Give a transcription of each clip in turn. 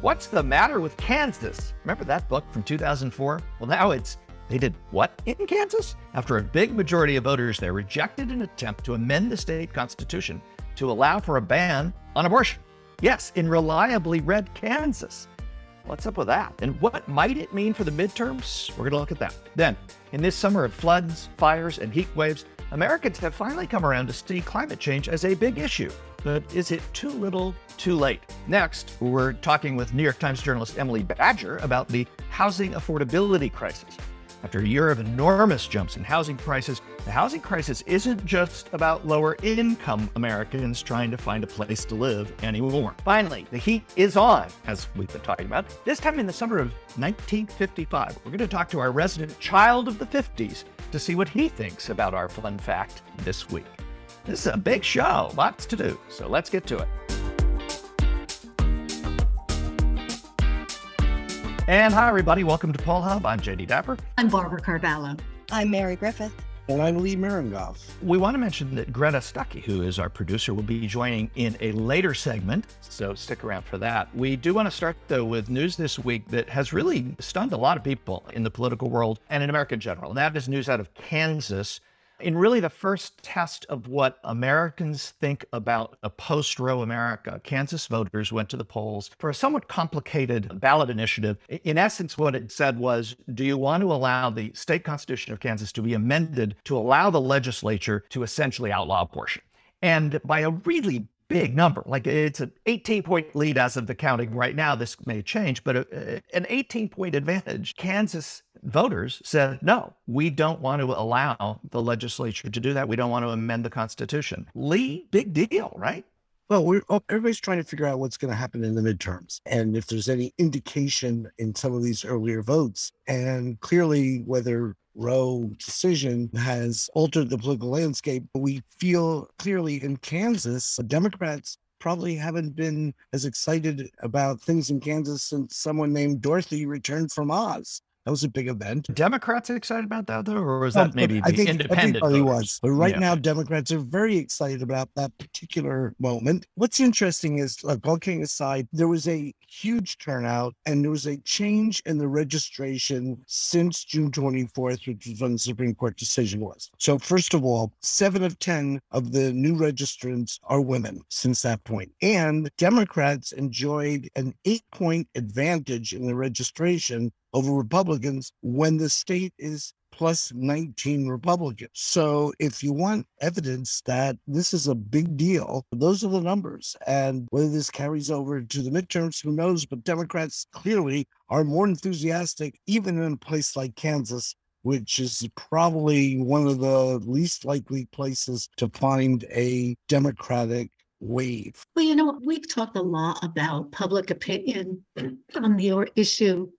What's the matter with Kansas? Remember that book from 2004? Well, now it's they did what in Kansas? After a big majority of voters there rejected an attempt to amend the state constitution to allow for a ban on abortion. Yes, in reliably red Kansas. What's up with that? And what might it mean for the midterms? We're going to look at that. Then, in this summer of floods, fires, and heat waves, Americans have finally come around to see climate change as a big issue. But is it too little, too late? Next, we're talking with New York Times journalist Emily Badger about the housing affordability crisis. After a year of enormous jumps in housing prices, the housing crisis isn't just about lower income Americans trying to find a place to live anymore. Finally, the heat is on, as we've been talking about. This time in the summer of 1955, we're going to talk to our resident child of the 50s to see what he thinks about our fun fact this week. This is a big show, lots to do, so let's get to it. And hi, everybody. Welcome to Poll Hub. I'm Jay DeDapper. I'm Barbara Carvalho. I'm Mary Griffith. And I'm Lee Miringoff. We want to mention that Greta Stuckey, who is our producer, will be joining in a later segment, so stick around for that. We do want to start, though, with news this week that has really stunned a lot of people in the political world and in America in general. And that is news out of Kansas in really the first test of what Americans think about a post Roe America, Kansas voters went to the polls for a somewhat complicated ballot initiative. In essence, what it said was Do you want to allow the state constitution of Kansas to be amended to allow the legislature to essentially outlaw abortion? And by a really big number. Like it's an 18 point lead as of the counting right now. This may change, but a, an 18 point advantage. Kansas voters said, no, we don't want to allow the legislature to do that. We don't want to amend the Constitution. Lee, big deal, right? Well, oh, everybody's trying to figure out what's going to happen in the midterms and if there's any indication in some of these earlier votes. And clearly, whether Roe decision has altered the political landscape. We feel clearly in Kansas, Democrats probably haven't been as excited about things in Kansas since someone named Dorothy returned from Oz. That was a big event. Democrats excited about that though, or was that maybe I think independent? Everybody was, but right yeah. now Democrats are very excited about that particular moment. What's interesting is, like all kidding aside, there was a huge turnout and there was a change in the registration since June 24th, which was when the Supreme Court decision was. So first of all, seven of ten of the new registrants are women since that point, and Democrats enjoyed an eight-point advantage in the registration over Republicans when the state is plus 19 Republicans. So if you want evidence that this is a big deal, those are the numbers. And whether this carries over to the midterms, who knows? But Democrats clearly are more enthusiastic, even in a place like Kansas, which is probably one of the least likely places to find a Democratic wave. Well, you know, we've talked a lot about public opinion on the issue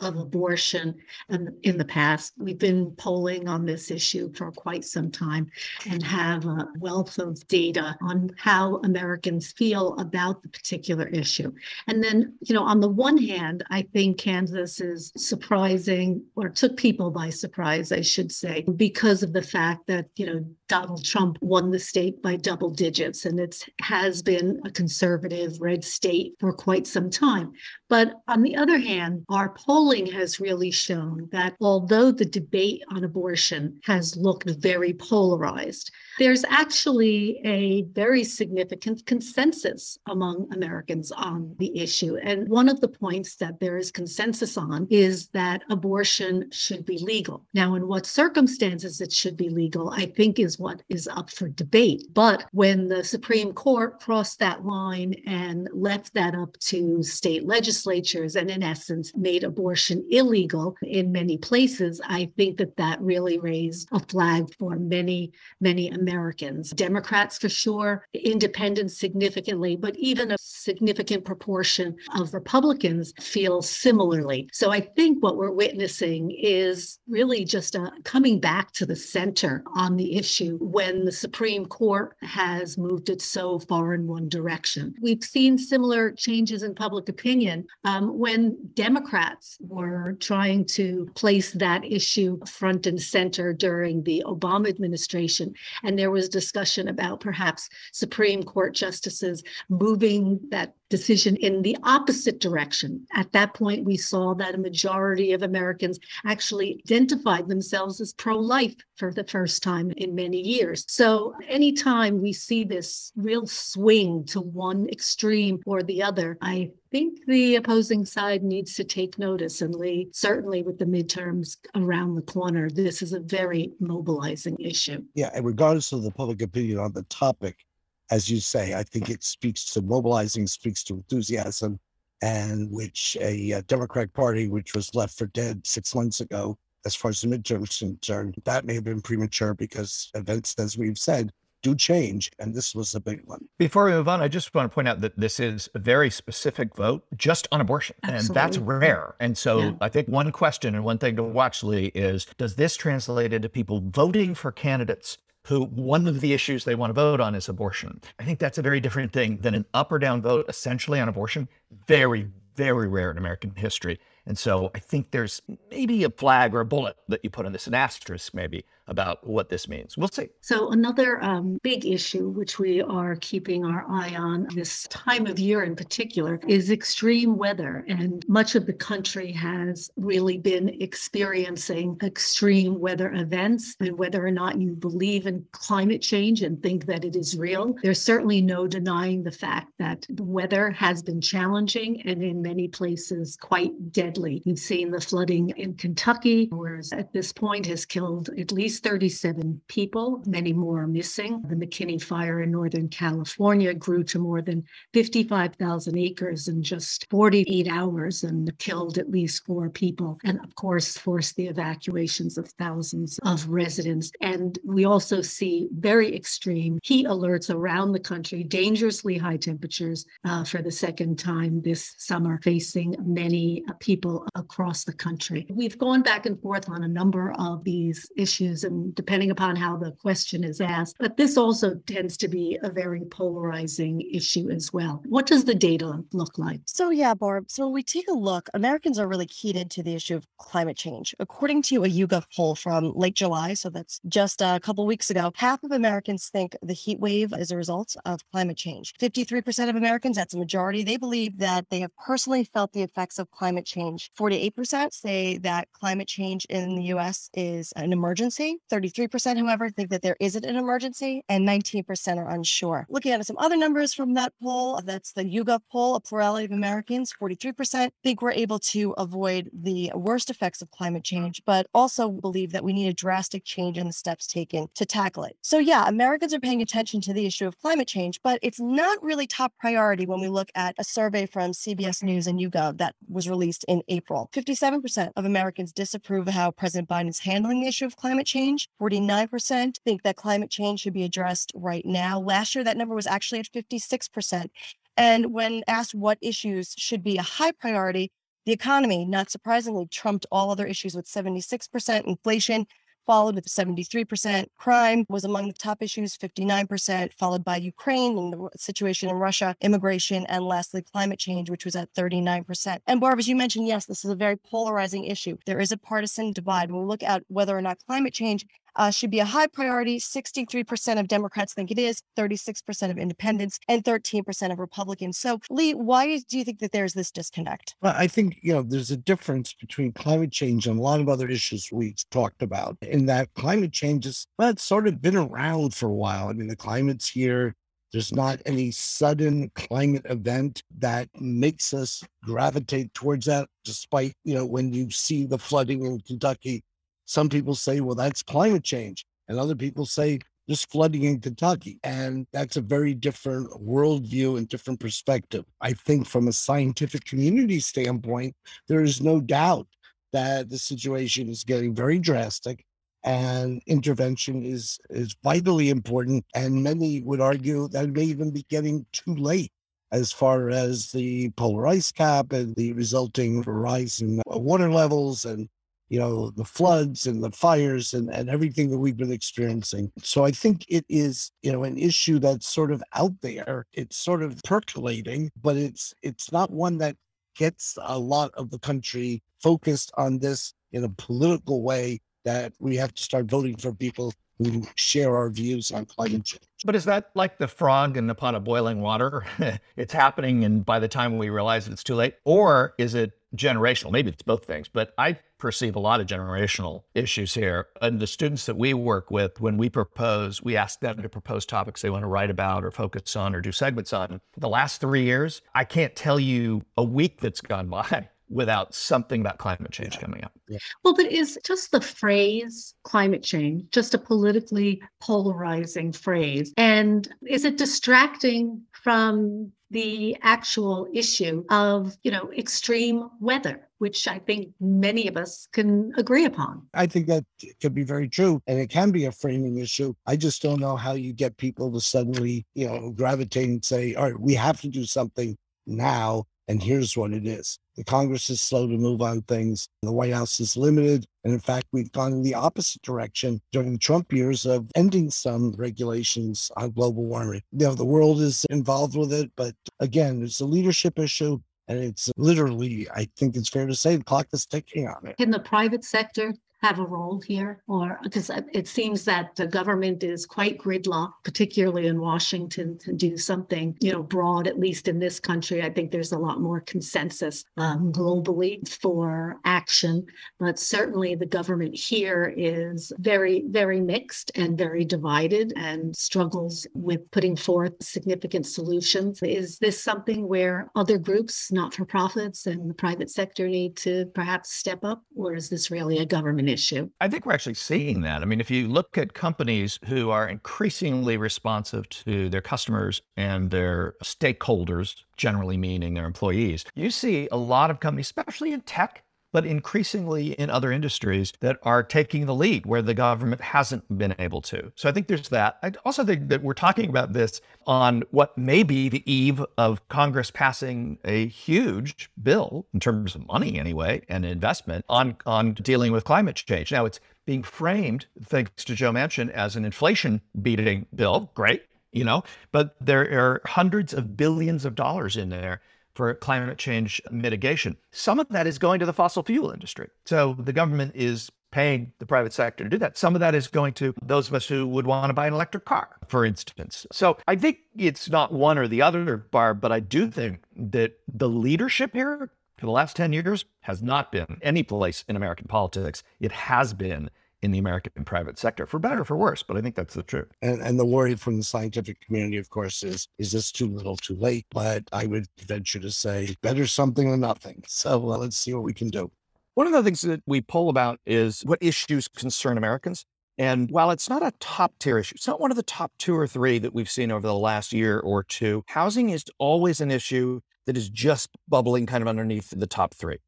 of abortion and in the past. We've been polling on this issue for quite some time and have a wealth of data on how Americans feel about the particular issue. And then, you know, on the one hand, I think Kansas is surprising or took people by surprise, I should say, because of the fact that, you know, Donald Trump won the state by double digits and it has been a conservative red state for quite some time. But on the other hand, our polling has really shown that although the debate on abortion has looked very polarized, there's actually a very significant consensus among Americans on the issue. And one of the points that there is consensus on is that abortion should be legal. Now, in what circumstances it should be legal, I think is what is up for debate. But when the Supreme Court crossed that line and left that up to state legislatures and, in essence, made abortion illegal in many places, I think that that really raised a flag for many, many Americans Democrats for sure, independents significantly, but even a significant proportion of Republicans feel similarly. So I think what we're witnessing is really just a coming back to the center on the issue when the Supreme Court has moved it so far in one direction. We've seen similar changes in public opinion um, when Democrats were trying to place that issue front and center during the Obama administration. And there was discussion about perhaps Supreme Court justices moving that decision in the opposite direction. At that point, we saw that a majority of Americans actually identified themselves as pro life for the first time in many years. So, anytime we see this real swing to one extreme or the other, I think the opposing side needs to take notice. And Lee, certainly with the midterms around the corner, this is a very mobilizing issue. Yeah, and regardless of the public opinion on the topic, as you say, I think it speaks to mobilizing, speaks to enthusiasm, and which a, a Democratic Party, which was left for dead six months ago, as far as the midterms concerned, that may have been premature because events, as we've said, do change, and this was a big one. Before we move on, I just want to point out that this is a very specific vote just on abortion, Absolutely. and that's rare. And so Yeah. I think one question and one thing to watch, Lee, is does this translate into people voting for candidates who one of the issues they want to vote on is abortion? I think that's a very different thing than an up or down vote essentially on abortion. Very, very rare in American history. And so I think there's maybe a flag or a bullet that you put on this, an asterisk maybe, about what this means. We'll see. So, another um, big issue, which we are keeping our eye on this time of year in particular, is extreme weather. And much of the country has really been experiencing extreme weather events. And whether or not you believe in climate change and think that it is real, there's certainly no denying the fact that the weather has been challenging and in many places quite deadly. You've seen the flooding in Kentucky, whereas at this point has killed at least 37 people. Many more are missing. The McKinney fire in Northern California grew to more than 55,000 acres in just 48 hours and killed at least four people. And of course, forced the evacuations of thousands of residents. And we also see very extreme heat alerts around the country, dangerously high temperatures uh, for the second time this summer, facing many uh, people across the country. We've gone back and forth on a number of these issues, and depending upon how the question is asked, but this also tends to be a very polarizing issue as well. What does the data look like? So yeah, Barb. So when we take a look, Americans are really keyed into the issue of climate change. According to a YouGov poll from late July, so that's just a couple weeks ago, half of Americans think the heat wave is a result of climate change. 53% of Americans, that's a majority, they believe that they have personally felt the effects of climate change. 48% say that climate change in the US is an emergency. 33%, however, think that there isn't an emergency, and 19% are unsure. Looking at some other numbers from that poll, that's the YouGov poll, a plurality of Americans, 43%, think we're able to avoid the worst effects of climate change, but also believe that we need a drastic change in the steps taken to tackle it. So, yeah, Americans are paying attention to the issue of climate change, but it's not really top priority when we look at a survey from CBS News and YouGov that was released in April. 57% of Americans disapprove of how President Biden is handling the issue of climate change. 49% think that climate change should be addressed right now. Last year, that number was actually at 56%. And when asked what issues should be a high priority, the economy, not surprisingly, trumped all other issues with 76%. Inflation followed with 73%. Crime was among the top issues, 59%, followed by Ukraine and the situation in Russia, immigration, and lastly, climate change, which was at 39%. And Barb, as you mentioned, yes, this is a very polarizing issue. There is a partisan divide. When we look at whether or not climate change uh, should be a high priority. 63% of Democrats think it is, 36% of independents, and 13% of Republicans. So, Lee, why do you think that there's this disconnect? Well, I think, you know, there's a difference between climate change and a lot of other issues we've talked about in that climate change has well, sort of been around for a while. I mean, the climate's here. There's not any sudden climate event that makes us gravitate towards that, despite, you know, when you see the flooding in Kentucky, some people say, well, that's climate change. And other people say, just flooding in Kentucky. And that's a very different worldview and different perspective. I think from a scientific community standpoint, there is no doubt that the situation is getting very drastic and intervention is is vitally important. And many would argue that it may even be getting too late as far as the polar ice cap and the resulting rise in water levels and you know, the floods and the fires and, and everything that we've been experiencing. So I think it is, you know, an issue that's sort of out there. It's sort of percolating, but it's it's not one that gets a lot of the country focused on this in a political way that we have to start voting for people who share our views on climate change. But is that like the frog in the pot of boiling water? it's happening, and by the time we realize it's too late? Or is it generational? Maybe it's both things, but I perceive a lot of generational issues here. And the students that we work with, when we propose, we ask them to propose topics they want to write about or focus on or do segments on. The last three years, I can't tell you a week that's gone by without something about climate change yeah. coming up. Yeah. Well, but is just the phrase climate change just a politically polarizing phrase? And is it distracting from the actual issue of, you know, extreme weather, which I think many of us can agree upon. I think that could be very true. And it can be a framing issue. I just don't know how you get people to suddenly, you know, gravitate and say, all right, we have to do something now and here's what it is. The Congress is slow to move on things. The White House is limited. And in fact, we've gone in the opposite direction during the Trump years of ending some regulations on global warming. You know, the world is involved with it, but again, it's a leadership issue. And it's literally, I think it's fair to say, the clock is ticking on it. In the private sector, have a role here? Or because it seems that the government is quite gridlocked, particularly in Washington, to do something, you know, broad, at least in this country. I think there's a lot more consensus um, globally for action. But certainly the government here is very, very mixed and very divided and struggles with putting forth significant solutions. Is this something where other groups, not for profits, and the private sector need to perhaps step up? Or is this really a government issue? issue. I think we're actually seeing that. I mean, if you look at companies who are increasingly responsive to their customers and their stakeholders, generally meaning their employees, you see a lot of companies, especially in tech, but increasingly in other industries that are taking the lead where the government hasn't been able to. So I think there's that. I also think that we're talking about this on what may be the eve of Congress passing a huge bill in terms of money anyway and investment on on dealing with climate change. Now it's being framed, thanks to Joe Manchin, as an inflation beating bill. Great, you know, but there are hundreds of billions of dollars in there for climate change mitigation. Some of that is going to the fossil fuel industry. So the government is paying the private sector to do that. Some of that is going to those of us who would want to buy an electric car, for instance. So I think it's not one or the other, Barb, but I do think that the leadership here for the last 10 years has not been any place in American politics. It has been in the American private sector, for better or for worse. But I think that's the truth. And, and the worry from the scientific community, of course, is is this too little, too late? But I would venture to say better something than nothing. So uh, let's see what we can do. One of the things that we poll about is what issues concern Americans. And while it's not a top tier issue, it's not one of the top two or three that we've seen over the last year or two. Housing is always an issue that is just bubbling kind of underneath the top three.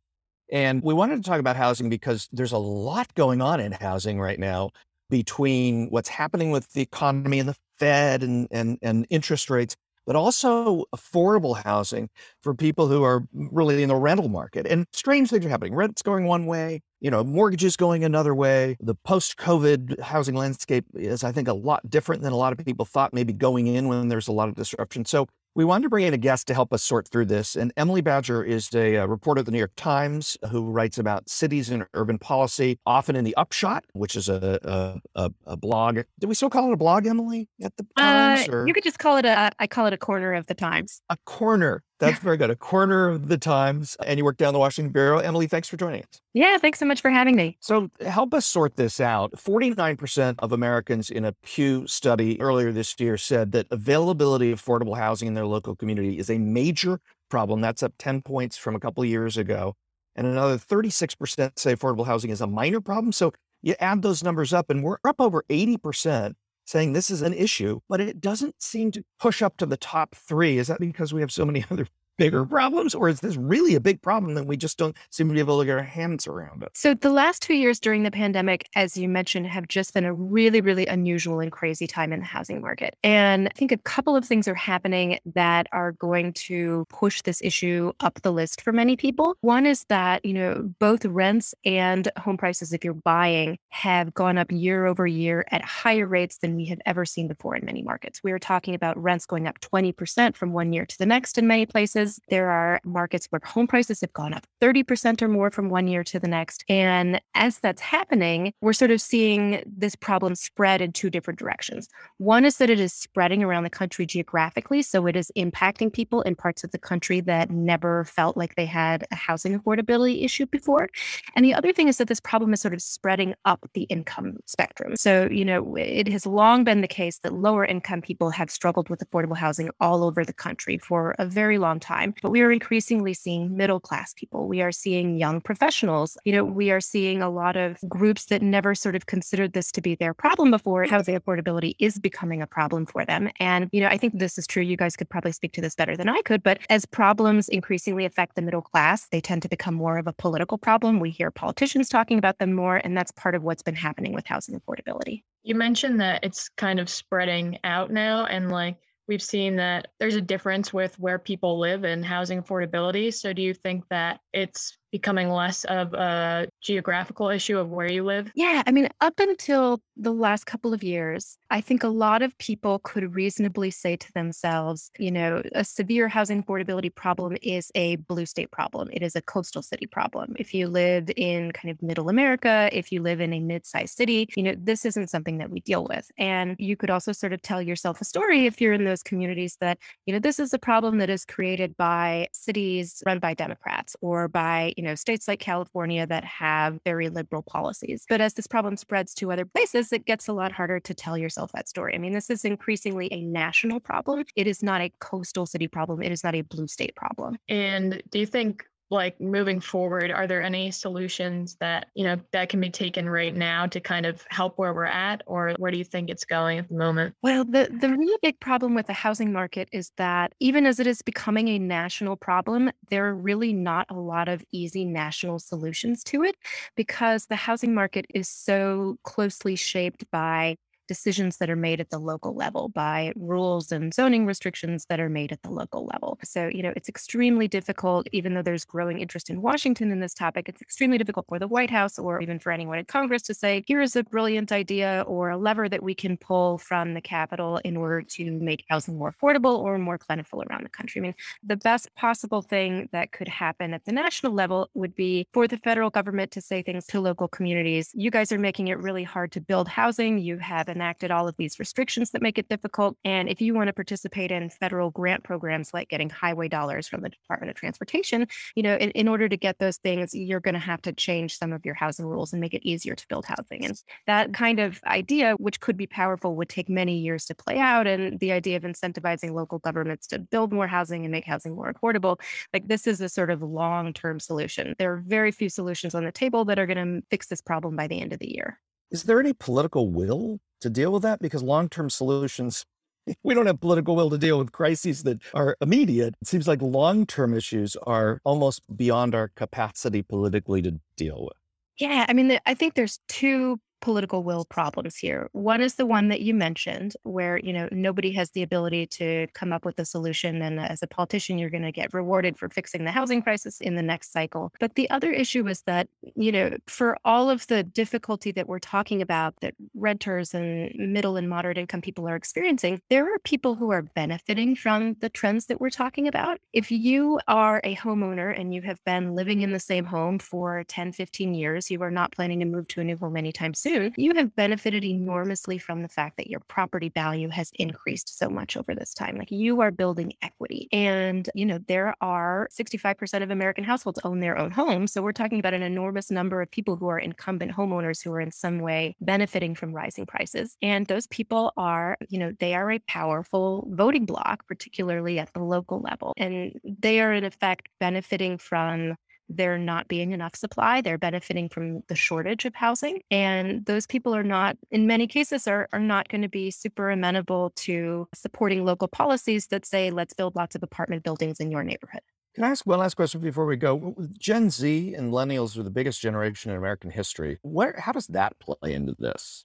And we wanted to talk about housing because there's a lot going on in housing right now between what's happening with the economy and the Fed and, and, and interest rates, but also affordable housing for people who are really in the rental market. And strange things are happening. Rent's going one way, you know, mortgages going another way. The post COVID housing landscape is, I think, a lot different than a lot of people thought, maybe going in when there's a lot of disruption. So we wanted to bring in a guest to help us sort through this. And Emily Badger is a, a, uh, reporter at the New York Times who writes about cities and urban policy, often in the Upshot, which is a, a, a blog. Do we still call it a blog, Emily, at the Times? Uh, you could just call it a, I call it a corner of the Times. A corner. That's very good. A corner of the Times. And you work down the Washington Bureau. Emily, thanks for joining us. Yeah, thanks so much for having me. So, help us sort this out. 49% of Americans in a Pew study earlier this year said that availability of affordable housing in their local community is a major problem. That's up 10 points from a couple of years ago. And another 36% say affordable housing is a minor problem. So, you add those numbers up, and we're up over 80% saying this is an issue, but it doesn't seem to push up to the top three. Is that because we have so many other bigger problems, or is this really a big problem that we just don't seem to be able to get our hands around it? So, the last two years during the pandemic, as you mentioned, have just been a really, really unusual and crazy time in the housing market. And I think a couple of things are happening that are going to push this issue up the list for many people. One is that, you know, both rents and home prices, if you're buying, have gone up year over year at higher rates than we have ever seen before in many markets. We are talking about rents going up 20% from one year to the next in many places because there are markets where home prices have gone up 30% or more from one year to the next. And as that's happening, we're sort of seeing this problem spread in two different directions. One is that it is spreading around the country geographically. So it is impacting people in parts of the country that never felt like they had a housing affordability issue before. And the other thing is that this problem is sort of spreading up the income spectrum. So, you know, it has long been the case that lower income people have struggled with affordable housing all over the country for a very long time. But we are increasingly seeing middle class people. We are seeing young professionals. You know, we are seeing a lot of groups that never sort of considered this to be their problem before. Housing affordability is becoming a problem for them. And, you know, I think this is true. You guys could probably speak to this better than I could. But as problems increasingly affect the middle class, they tend to become more of a political problem. We hear politicians talking about them more. And that's part of what's been happening with housing affordability. You mentioned that it's kind of spreading out now. And like, we've seen that there's a difference with where people live and housing affordability. So, do you think that it's becoming less of a geographical issue of where you live? Yeah, I mean, up until the last couple of years, I think a lot of people could reasonably say to themselves, you know, a severe housing affordability problem is a blue state problem. It is a coastal city problem. If you live in kind of middle America, if you live in a mid sized city, you know, this isn't something that we deal with. And you could also sort of tell yourself a story if you're in those communities that, you know, this is a problem that is created by cities run by Democrats or by you know, states like California that have very liberal policies. But as this problem spreads to other places, it gets a lot harder to tell yourself that story. I mean, this is increasingly a national problem. It is not a coastal city problem. It is not a blue state problem. And do you think like moving forward are there any solutions that you know that can be taken right now to kind of help where we're at or where do you think it's going at the moment? Well the the really big problem with the housing market is that even as it is becoming a national problem there are really not a lot of easy national solutions to it because the housing market is so closely shaped by decisions that are made at the local level by rules and zoning restrictions that are made at the local level. So, you know, it's extremely difficult, even though there's growing interest in Washington in this topic, it's extremely difficult for the White House or even for anyone in Congress to say, here is a brilliant idea or a lever that we can pull from the Capitol in order to make housing more affordable or more plentiful around the country. I mean, the best possible thing that could happen at the national level would be for the federal government to say things to local communities. You guys are making it really hard to build housing. You have an enacted all of these restrictions that make it difficult. And if you want to participate in federal grant programs like getting highway dollars from the Department of Transportation, you know, in, in order to get those things, you're going to have to change some of your housing rules and make it easier to build housing. And that kind of idea, which could be powerful, would take many years to play out. And the idea of incentivizing local governments to build more housing and make housing more affordable, like this is a sort of long term solution. There are very few solutions on the table that are going to fix this problem by the end of the year. Is there any political will to deal with that? Because long term solutions, we don't have political will to deal with crises that are immediate. It seems like long term issues are almost beyond our capacity politically to deal with. Yeah, I mean, I think there's two political will problems here. One is the one that you mentioned, where you know nobody has the ability to come up with a solution, and as a politician, you're going to get rewarded for fixing the housing crisis in the next cycle. But the other issue is that you know for all of the difficulty that we're talking about that renters and middle and moderate income people are experiencing, there are people who are benefiting from the trends that we're talking about. If you are a homeowner and you have been living in the same home for 10, 15 years, you are not planning to move to a new home anytime soon soon, you have benefited enormously from the fact that your property value has increased so much over this time. Like you are building equity. And, you know, there are 65% of American households own their own homes. So we're talking about an enormous number of people who are incumbent homeowners who are in some way benefiting from rising prices. And those people are, you know, they are a powerful voting bloc, particularly at the local level. And they are, in effect, benefiting from there not being enough supply. They're benefiting from the shortage of housing. And those people are not, in many cases, are, are not going to be super amenable to supporting local policies that say, let's build lots of apartment buildings in your neighborhood. Can I ask one last question before we go? Gen Z and millennials are the biggest generation in American history. Where, how does that play into this?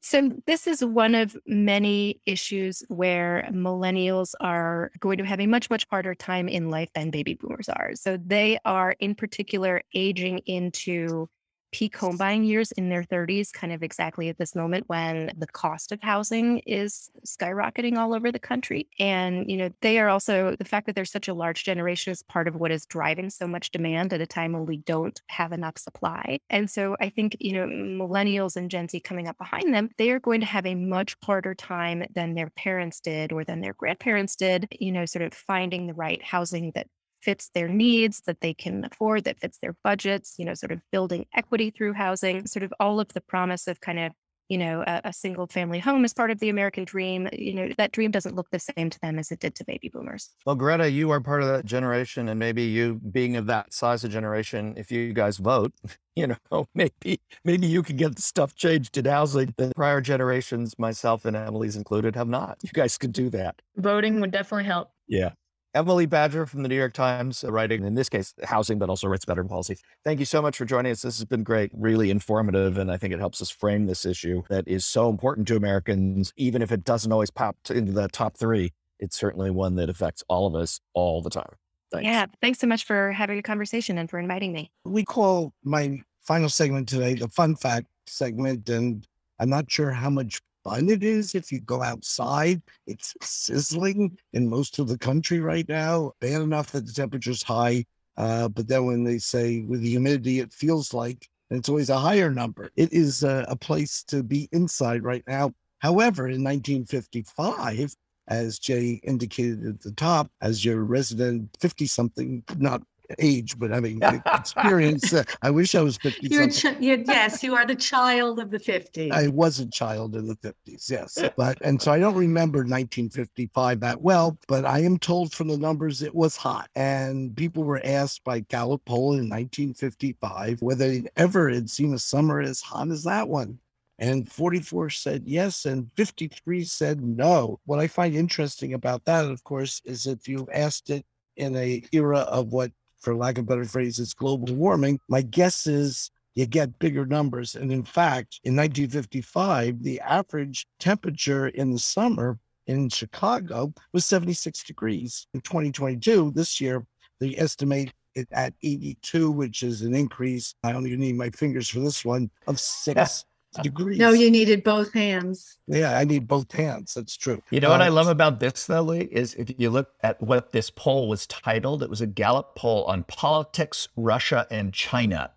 So, this is one of many issues where millennials are going to have a much, much harder time in life than baby boomers are. So, they are in particular aging into peak home buying years in their 30s, kind of exactly at this moment when the cost of housing is skyrocketing all over the country. And, you know, they are also the fact that there's such a large generation is part of what is driving so much demand at a time when we don't have enough supply. And so I think, you know, millennials and Gen Z coming up behind them, they are going to have a much harder time than their parents did or than their grandparents did, you know, sort of finding the right housing that fits their needs, that they can afford, that fits their budgets, you know, sort of building equity through housing, sort of all of the promise of kind of you know, a, a, single family home as part of the American dream, you know, that dream doesn't look the same to them as it did to baby boomers. Well, Greta, you are part of that generation, and maybe you being of that size of generation, if you guys vote, you know, maybe maybe you can get the stuff changed in housing that prior generations, myself and Emily's included, have not. You guys could do that. Voting would definitely help. Yeah. Emily Badger from the New York Times, uh, writing in this case housing, but also writes veteran policy. Thank you so much for joining us. This has been great, really informative, and I think it helps us frame this issue that is so important to Americans, even if it doesn't always pop into the top three. It's certainly one that affects all of us all the time. Thanks. Yeah, thanks so much for having a conversation and for inviting me. We call my final segment today the fun fact segment, and I'm not sure how much fun it is if you go outside. It's sizzling in most of the country right now, bad enough that the temperature's high. Uh, but then when they say with the humidity, it feels like it's always a higher number. It is a place to be inside right now. However, in 1955, as Jay indicated at the top, as your resident 50 something, not age, but I mean experience. Uh, I wish I was 50 you're, ch- you're, yes, you are the child of the 50s. I was a child in the 50s, yes. But, and so I don't remember 1955 that well, but I am told from the numbers it was hot. And people were asked by Gallup poll in 1955 whether they ever had seen a summer as hot as that one and 44 said yes and 53 said no what i find interesting about that of course is if you asked it in a era of what for lack of better phrases, global warming, my guess is you get bigger numbers. And in fact, in 1955, the average temperature in the summer in Chicago was 76 degrees. In 2022, this year, they estimate it at 82, which is an increase. I only need my fingers for this one of six degrees. No, you needed both hands. Yeah, I need both hands. That's true. You know what I um, love about this, though, Lee, is if you look at what this poll was titled, it was a Gallup poll on politics, Russia, and China.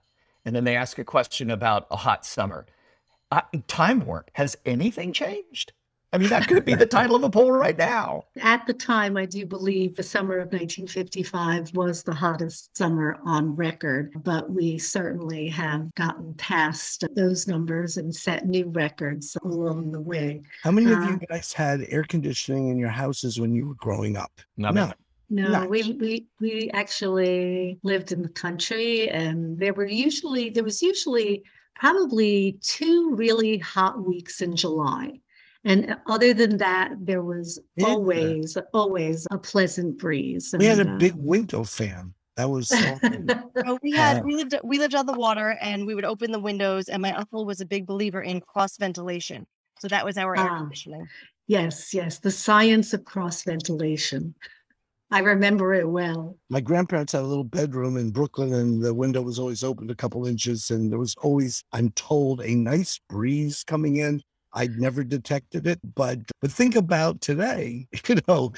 And then they ask a question about a hot summer. Uh, time warp. Has anything changed? I mean, that could be the title of a poll right now. At the time, I do believe the summer of 1955 was the hottest summer on record, but we certainly have gotten past those numbers and set new records along the way. How many of you uh, guys had air conditioning in your houses when you were growing up? None. No. No, we, we we actually lived in the country and there were usually there was usually probably two really hot weeks in July. And other than that, there was yeah. always, always a pleasant breeze. We had a uh, big window fan. That was. oh, we had we lived we lived on the water, and we would open the windows. And my uncle was a big believer in cross ventilation, so that was our air ah, conditioning. Yes, yes, the science of cross ventilation. I remember it well. My grandparents had a little bedroom in Brooklyn, and the window was always opened a couple inches, and there was always, I'm told, a nice breeze coming in. I'd never detected it, but but think about today, you know,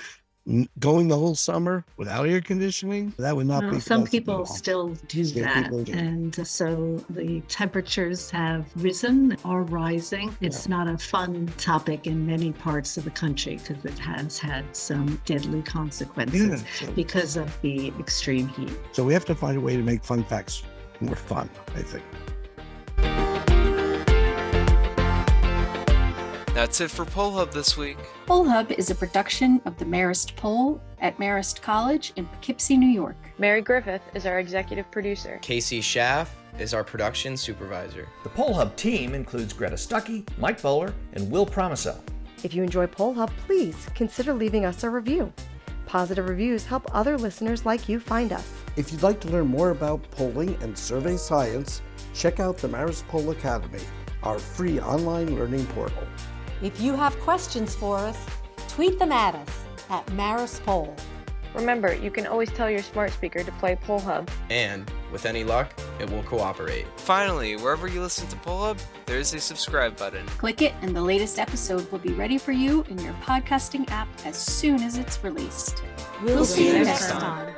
going the whole summer without air conditioning that would not be some people still do that do. and so the temperatures have risen or rising it's yeah. not a fun topic in many parts of the country because it has had some deadly consequences yeah, so, because of the extreme heat so we have to find a way to make fun facts more fun i think That's it for Poll Hub this week. Poll Hub is a production of the Marist Poll at Marist College in Poughkeepsie, New York. Mary Griffith is our executive producer. Casey Schaff is our production supervisor. The Poll Hub team includes Greta Stuckey, Mike Bowler, and Will Promiso. If you enjoy Poll Hub, please consider leaving us a review. Positive reviews help other listeners like you find us. If you'd like to learn more about polling and survey science, check out the Marist Poll Academy, our free online learning portal. If you have questions for us, tweet them at us at Marist Poll. Remember, you can always tell your smart speaker to play Poll Hub. And, with any luck, it will cooperate. Finally, wherever you listen to Poll Hub, there's a subscribe button. Click it, and the latest episode will be ready for you in your podcasting app as soon as it's released. We'll, see you next time.